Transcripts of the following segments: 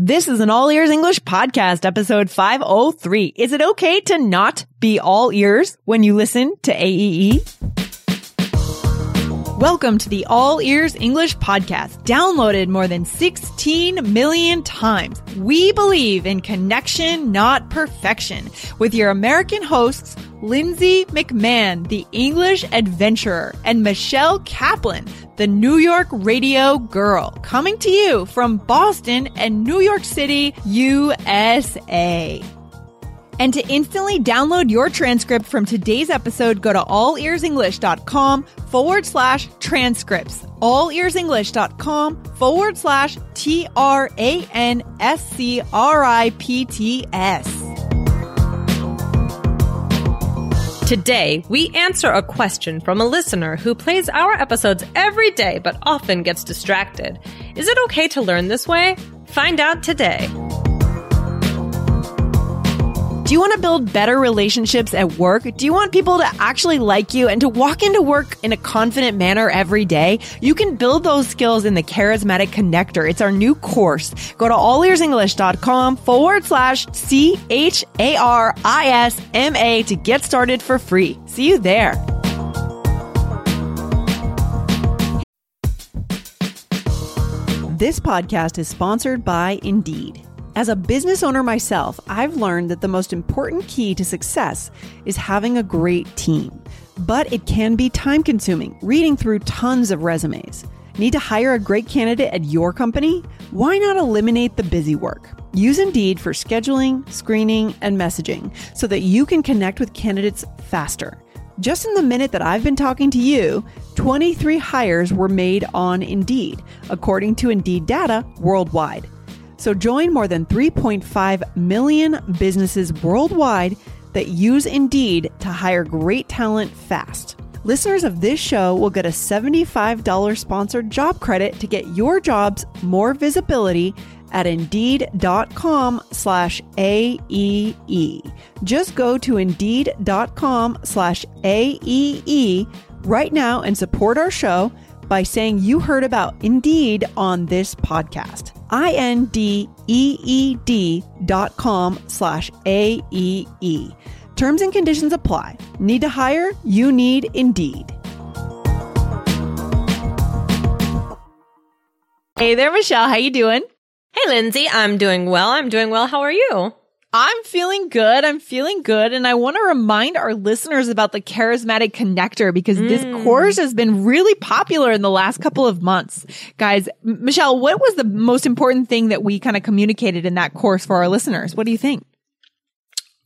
This is an All Ears English podcast, episode 503. Is it okay to not be all ears when you listen to AEE? Welcome to the All Ears English podcast, downloaded more than 16 million times. We believe in connection, not perfection, with your American hosts, Lindsay McMahon, the English adventurer, and Michelle Kaplan, the New York radio girl, coming to you from Boston and New York City, USA. And to instantly download your transcript from today's episode, go to allearsenglish.com forward slash transcripts. Allearsenglish.com forward slash T R A N S C R I P T S. Today, we answer a question from a listener who plays our episodes every day but often gets distracted. Is it okay to learn this way? Find out today. Do you want to build better relationships at work? Do you want people to actually like you and to walk into work in a confident manner every day? You can build those skills in the Charismatic Connector. It's our new course. Go to allearsenglish.com forward slash C H A R I S M A to get started for free. See you there. This podcast is sponsored by Indeed. As a business owner myself, I've learned that the most important key to success is having a great team. But it can be time consuming, reading through tons of resumes. Need to hire a great candidate at your company? Why not eliminate the busy work? Use Indeed for scheduling, screening, and messaging so that you can connect with candidates faster. Just in the minute that I've been talking to you, 23 hires were made on Indeed, according to Indeed data worldwide. So join more than 3.5 million businesses worldwide that use Indeed to hire great talent fast. Listeners of this show will get a $75 sponsored job credit to get your jobs more visibility at indeed.com slash AEE. Just go to indeed.com slash AEE right now and support our show by saying you heard about Indeed on this podcast. I-N-D-E-E-D dot com slash A-E-E. Terms and conditions apply. Need to hire? You need Indeed. Hey there, Michelle. How you doing? Hey, Lindsay, I'm doing well. I'm doing well. How are you? I'm feeling good. I'm feeling good. And I want to remind our listeners about the charismatic connector because mm. this course has been really popular in the last couple of months. Guys, M- Michelle, what was the most important thing that we kind of communicated in that course for our listeners? What do you think?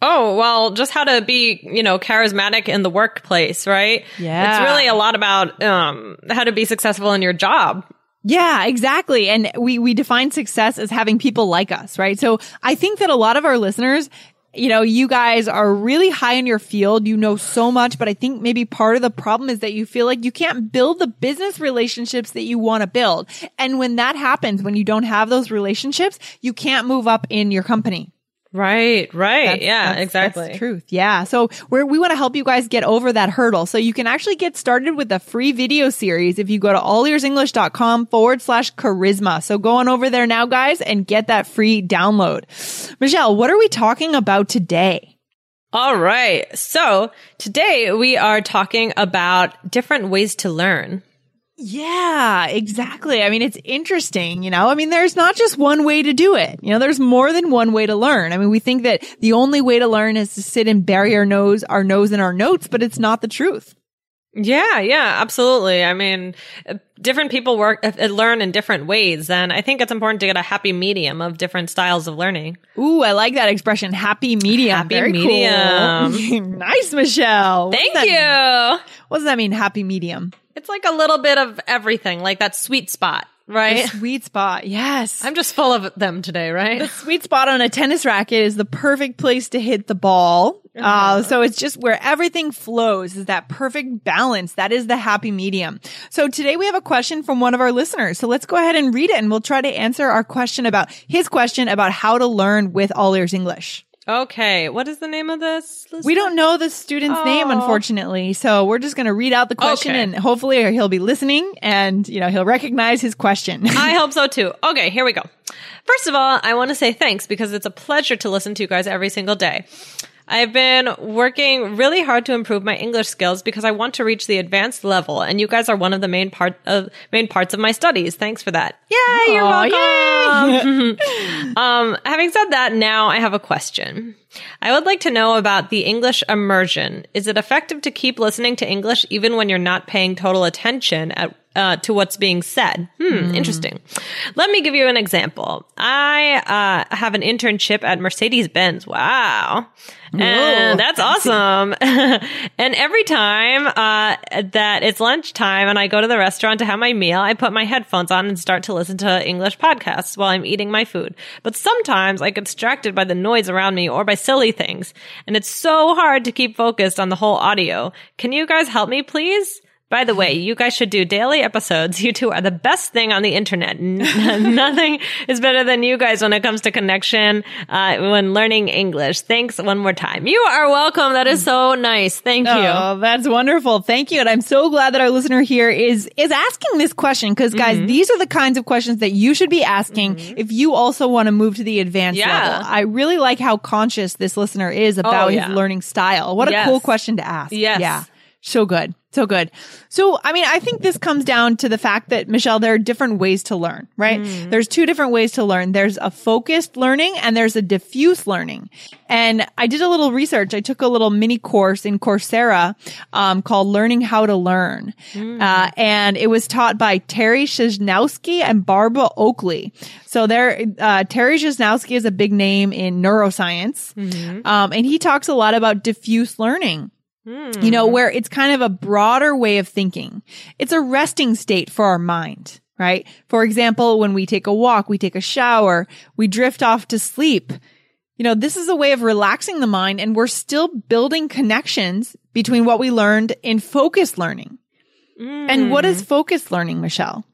Oh, well, just how to be, you know, charismatic in the workplace, right? Yeah. It's really a lot about um, how to be successful in your job. Yeah, exactly. And we, we define success as having people like us, right? So I think that a lot of our listeners, you know, you guys are really high in your field. You know so much, but I think maybe part of the problem is that you feel like you can't build the business relationships that you want to build. And when that happens, when you don't have those relationships, you can't move up in your company. Right, right. That's, yeah, that's, exactly. That's truth. Yeah. So we're, we want to help you guys get over that hurdle. So you can actually get started with a free video series if you go to allearsenglish.com forward slash charisma. So go on over there now, guys, and get that free download. Michelle, what are we talking about today? All right. So today we are talking about different ways to learn. Yeah, exactly. I mean, it's interesting, you know, I mean, there's not just one way to do it. You know, there's more than one way to learn. I mean, we think that the only way to learn is to sit and bury our nose, our nose in our notes, but it's not the truth. Yeah, yeah, absolutely. I mean, different people work, uh, learn in different ways. And I think it's important to get a happy medium of different styles of learning. Ooh, I like that expression. Happy medium. Happy Very medium. Cool. nice, Michelle. Thank does you. Mean? What does that mean? Happy medium. It's like a little bit of everything, like that sweet spot, right? The sweet spot. Yes. I'm just full of them today, right? The sweet spot on a tennis racket is the perfect place to hit the ball. Uh, uh, so it's just where everything flows is that perfect balance. That is the happy medium. So today we have a question from one of our listeners. So let's go ahead and read it and we'll try to answer our question about his question about how to learn with All Ears English. Okay, what is the name of this? We don't know the student's oh. name, unfortunately. So we're just going to read out the question okay. and hopefully he'll be listening and, you know, he'll recognize his question. I hope so too. Okay, here we go. First of all, I want to say thanks because it's a pleasure to listen to you guys every single day. I've been working really hard to improve my English skills because I want to reach the advanced level, and you guys are one of the main part of main parts of my studies. Thanks for that. Yay, you're welcome. um, having said that, now I have a question. I would like to know about the English immersion. Is it effective to keep listening to English even when you're not paying total attention at uh, to what's being said. Hmm, mm. interesting. Let me give you an example. I uh, have an internship at Mercedes Benz. Wow. And that's awesome. and every time uh, that it's lunchtime and I go to the restaurant to have my meal, I put my headphones on and start to listen to English podcasts while I'm eating my food. But sometimes I get distracted by the noise around me or by silly things. And it's so hard to keep focused on the whole audio. Can you guys help me, please? By the way, you guys should do daily episodes. You two are the best thing on the internet. Nothing is better than you guys when it comes to connection, uh, when learning English. Thanks one more time. You are welcome. That is so nice. Thank you. Oh, that's wonderful. Thank you. And I'm so glad that our listener here is, is asking this question because guys, mm-hmm. these are the kinds of questions that you should be asking mm-hmm. if you also want to move to the advanced yeah. level. I really like how conscious this listener is about oh, yeah. his learning style. What yes. a cool question to ask. Yes. Yeah. So good. So good. So, I mean, I think this comes down to the fact that, Michelle, there are different ways to learn, right? Mm. There's two different ways to learn. There's a focused learning and there's a diffuse learning. And I did a little research. I took a little mini course in Coursera, um, called Learning How to Learn. Mm. Uh, and it was taught by Terry Sejnowski and Barbara Oakley. So there, uh, Terry Sejnowski is a big name in neuroscience. Mm-hmm. Um, and he talks a lot about diffuse learning. You know, hmm. where it's kind of a broader way of thinking. It's a resting state for our mind, right? For example, when we take a walk, we take a shower, we drift off to sleep. You know, this is a way of relaxing the mind and we're still building connections between what we learned in focused learning. Mm. And what is hmm. focused learning, Michelle?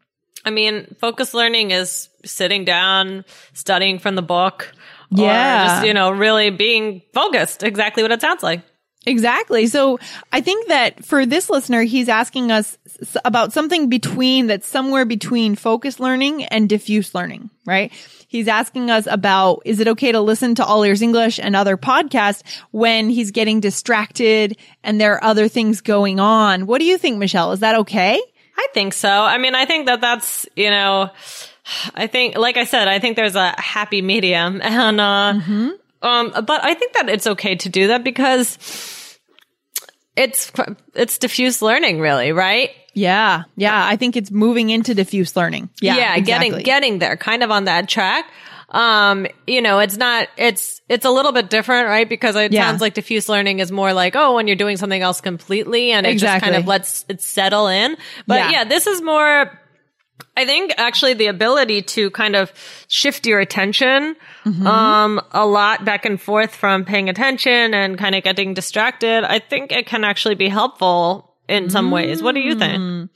I mean, focused learning is sitting down, studying from the book. Yeah. just, you know, really being focused. Exactly what it sounds like. Exactly. So I think that for this listener, he's asking us about something between that's somewhere between focused learning and diffuse learning, right? He's asking us about, is it okay to listen to All Ears English and other podcasts when he's getting distracted and there are other things going on? What do you think, Michelle? Is that okay? I think so. I mean, I think that that's, you know, I think, like I said, I think there's a happy medium and, uh, mm-hmm. Um, but I think that it's okay to do that because it's it's diffuse learning really right yeah yeah i think it's moving into diffuse learning yeah yeah exactly. getting getting there kind of on that track um you know it's not it's it's a little bit different right because it yeah. sounds like diffuse learning is more like oh when you're doing something else completely and it exactly. just kind of lets it settle in but yeah. yeah this is more I think actually the ability to kind of shift your attention mm-hmm. um, a lot back and forth from paying attention and kind of getting distracted, I think it can actually be helpful in some mm. ways. What do you think? Mm.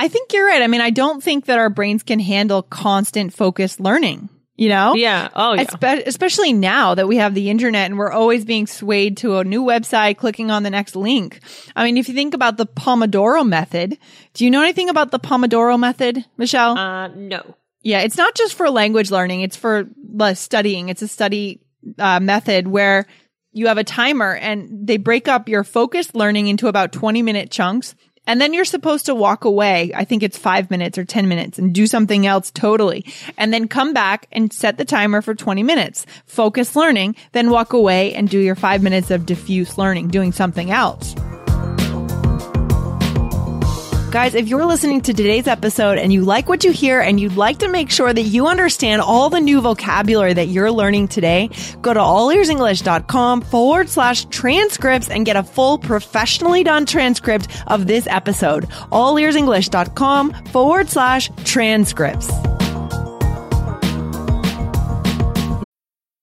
I think you're right. I mean, I don't think that our brains can handle constant focused learning you know? Yeah. Oh, yeah. Espe- especially now that we have the internet and we're always being swayed to a new website, clicking on the next link. I mean, if you think about the Pomodoro method, do you know anything about the Pomodoro method, Michelle? Uh, no. Yeah. It's not just for language learning. It's for studying. It's a study uh, method where you have a timer and they break up your focused learning into about 20 minute chunks and then you're supposed to walk away. I think it's five minutes or 10 minutes and do something else totally. And then come back and set the timer for 20 minutes. Focus learning, then walk away and do your five minutes of diffuse learning, doing something else. Guys, if you're listening to today's episode and you like what you hear and you'd like to make sure that you understand all the new vocabulary that you're learning today, go to allearsenglish.com forward slash transcripts and get a full professionally done transcript of this episode. Allearsenglish.com forward slash transcripts.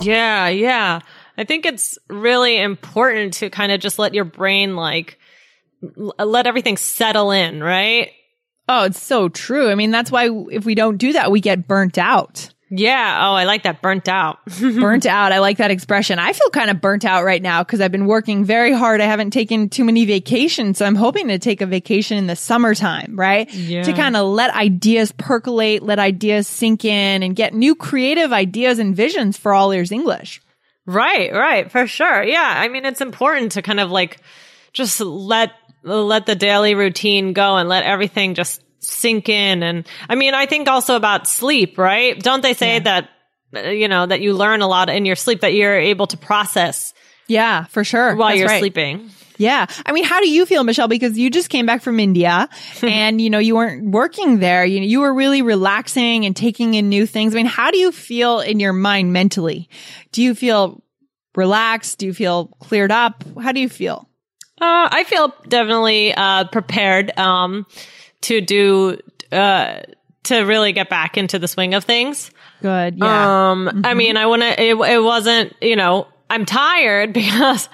Yeah, yeah. I think it's really important to kind of just let your brain like let everything settle in, right? Oh, it's so true. I mean, that's why if we don't do that, we get burnt out. Yeah. Oh, I like that burnt out. burnt out. I like that expression. I feel kind of burnt out right now because I've been working very hard. I haven't taken too many vacations. So I'm hoping to take a vacation in the summertime, right? Yeah. To kind of let ideas percolate, let ideas sink in and get new creative ideas and visions for all ears English. right, right, for sure. Yeah. I mean, it's important to kind of like just let let the daily routine go and let everything just sink in. And I mean, I think also about sleep, right? Don't they say that uh, you know that you learn a lot in your sleep that you're able to process Yeah, for sure. while That's you're right. sleeping? Yeah. I mean, how do you feel, Michelle? Because you just came back from India and, you know, you weren't working there. You know, you were really relaxing and taking in new things. I mean, how do you feel in your mind mentally? Do you feel relaxed? Do you feel cleared up? How do you feel? Uh, I feel definitely uh, prepared um, to do uh, to really get back into the swing of things. Good. Yeah. Um, I mean, I want to. It, it wasn't, you know, I'm tired because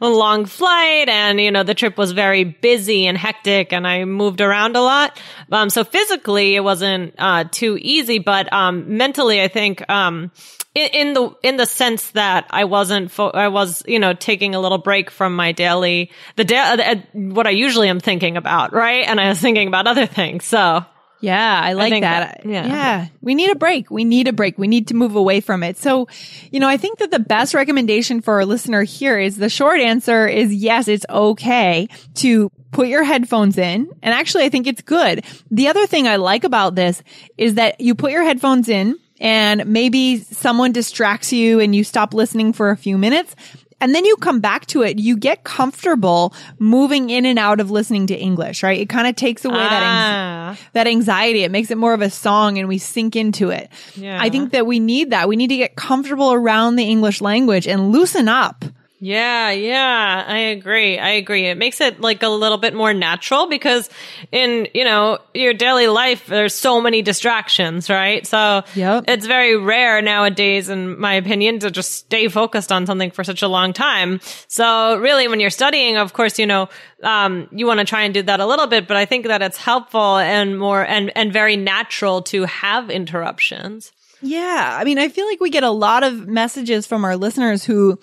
a long flight, and you know, the trip was very busy and hectic, and I moved around a lot. Um, so physically, it wasn't uh, too easy, but um, mentally, I think. Um, in, the in the sense that I wasn't fo- I was you know taking a little break from my daily the da- uh, what I usually am thinking about right and I was thinking about other things so Yeah, I like think that. that- yeah. yeah. We need a break. We need a break. We need to move away from it. So, you know, I think that the best recommendation for our listener here is the short answer is yes, it's okay to put your headphones in. And actually, I think it's good. The other thing I like about this is that you put your headphones in and maybe someone distracts you and you stop listening for a few minutes. And then you come back to it. You get comfortable moving in and out of listening to English, right? It kind of takes away that anxiety Ah. that anxiety. It makes it more of a song and we sink into it. Yeah. I think that we need that. We need to get comfortable around the English language and loosen up. Yeah, yeah, I agree. I agree. It makes it like a little bit more natural because in, you know, your daily life, there's so many distractions, right? So Yep. it's very rare nowadays, in my opinion, to just stay focused on something for such a long time. So really, when you're studying, of course, you know, um, you want to try and do that a little bit, but I think that it's helpful and more and, and very natural to have interruptions. Yeah. I mean, I feel like we get a lot of messages from our listeners who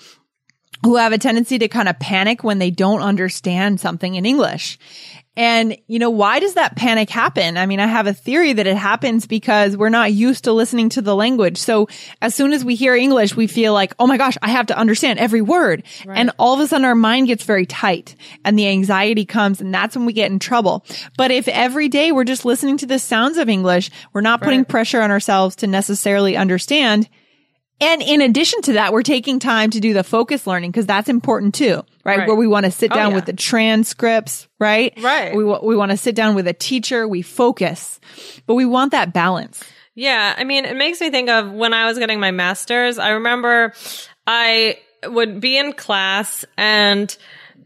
who have a tendency to kind of panic when they don't understand something in English. And, you know, why does that panic happen? I mean, I have a theory that it happens because we're not used to listening to the language. So as soon as we hear English, we feel like, oh my gosh, I have to understand every word. And all of a sudden our mind gets very tight and the anxiety comes and that's when we get in trouble. But if every day we're just listening to the sounds of English, we're not putting pressure on ourselves to necessarily understand. And in addition to that, we're taking time to do the focus learning because that's important too, right? Right. Where we want to sit Oh, down yeah. with the transcripts, right? Right. We, we want to sit down with a teacher. We focus, but we want that balance. Yeah, I mean, it makes me think of when I was getting my master's. I remember I would be in class and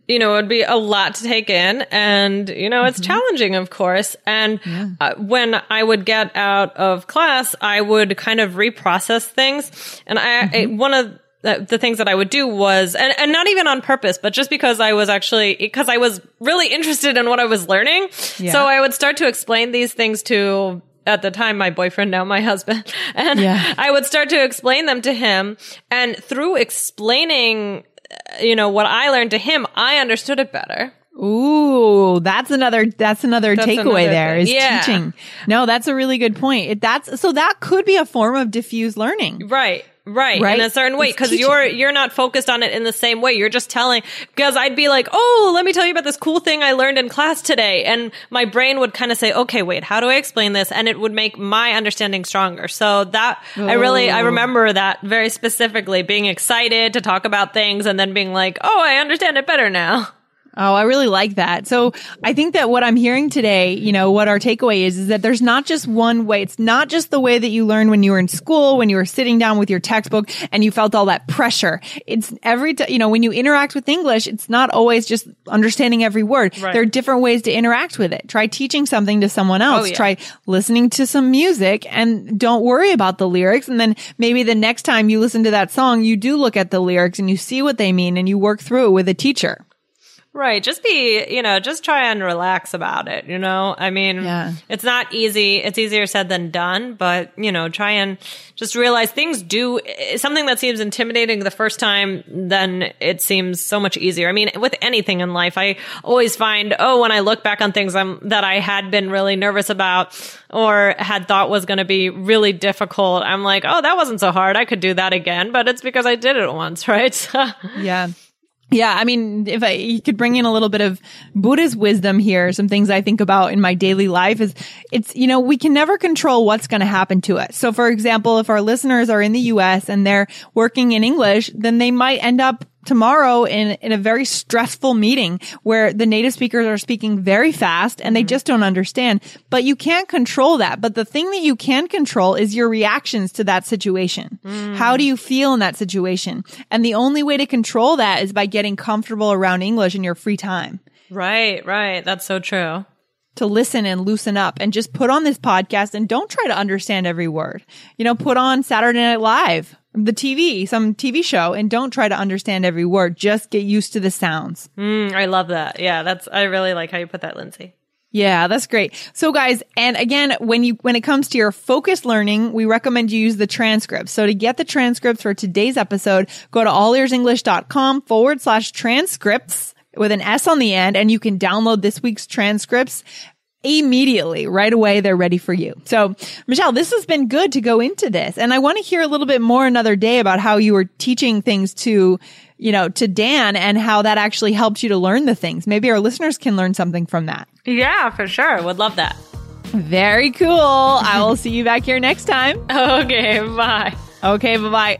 you know, it would be a lot to take in and, you know, it's challenging, of course. And uh, when I would get out of class, I would kind of reprocess things. And I, I one of the, the things that I would do was, and, and not even on purpose, but just because I was actually, because I was really interested in what I was learning. Yeah. So I would start to explain these things to, at the time, my boyfriend, now my husband. And Yeah. I would start to explain them to him. And through explaining, Uh, you know, what I learned to him, I understood it better. Ooh, that's another, that's another That's takeaway another there is Yeah. teaching. No, that's a really good point. It, that's, so that could be a form of diffuse learning. Right. Right. Right. In a certain way. Cause you're, you're not focused on it in the same way. You're just telling, cause I'd be like, Oh, let me tell you about this cool thing I learned in class today. And my brain would kind of say, okay, wait, how do I explain this? And it would make my understanding stronger. So that I really, I Oh. remember that very specifically being excited to talk about things and then being like, Oh, I understand it better now. Oh, I really like that. So I think that what I'm hearing today, you know, what our takeaway is, is that there's not just one way. It's not just the way that you learned when you were in school, when you were sitting down with your textbook and you felt all that pressure. It's every, t- you know, when you interact with English, it's not always just understanding every word. Right. There are different ways to interact with it. Try teaching something to someone oh, else. Oh, yeah. Try listening to some music and don't worry about the lyrics. And then maybe the next time you listen to that song, you do look at the lyrics and you see what they mean and you work through it with a teacher. Right. Just be, you know, just try and relax about it. You know, I mean, Yeah. it's not easy. It's easier said than done, but, you know, try and just realize things do something that seems intimidating the first time, then it seems so much easier. I mean, with anything in life, I always find, oh, when I look back on things I'm, that I had been really nervous about or had thought was going to be really difficult, I'm like, oh, that wasn't so hard. I could do that again, but it's because I did it once, right? Yeah. Yeah, I mean, if I you could bring in a little bit of Buddha's wisdom here, some things I think about in my daily life is it's, you know, we can never control what's going to happen to us. So for example, if our listeners are in the US and they're working in English, then they might end up tomorrow in, in a very stressful meeting where the native speakers are speaking very fast and they mm-hmm. just don't understand. But you can't control that. But the thing that you can control is your reactions to that situation. Mm. How do you feel in that situation? And the only way to control that is by getting comfortable around English in your free time right, right. That's so true. to listen and loosen up and just put on this podcast and don't try to understand every word. You know, put on Saturday Night Live, the TV, some TV show and don't try to understand every word. Just get used to the sounds. Mm, I love that. Yeah, that's, I really like how you put that, Lindsay. Yeah, that's great. So guys, and again, when you, when it comes to your focused learning, we recommend you use the transcripts. So to get the transcripts for today's episode, go to allearsenglish.com forward slash transcripts with an S on the end and you can download this week's transcripts immediately, right away. They're ready for you. So Michelle, this has been good to go into this. And I want to hear a little bit more another day about how you were teaching things to, you know, to Dan and how that actually helped you to learn the things. Maybe our listeners can learn something from that. Yeah, for sure. Would love that. Very cool. I will see you back here next time. Okay, bye. Okay, bye bye.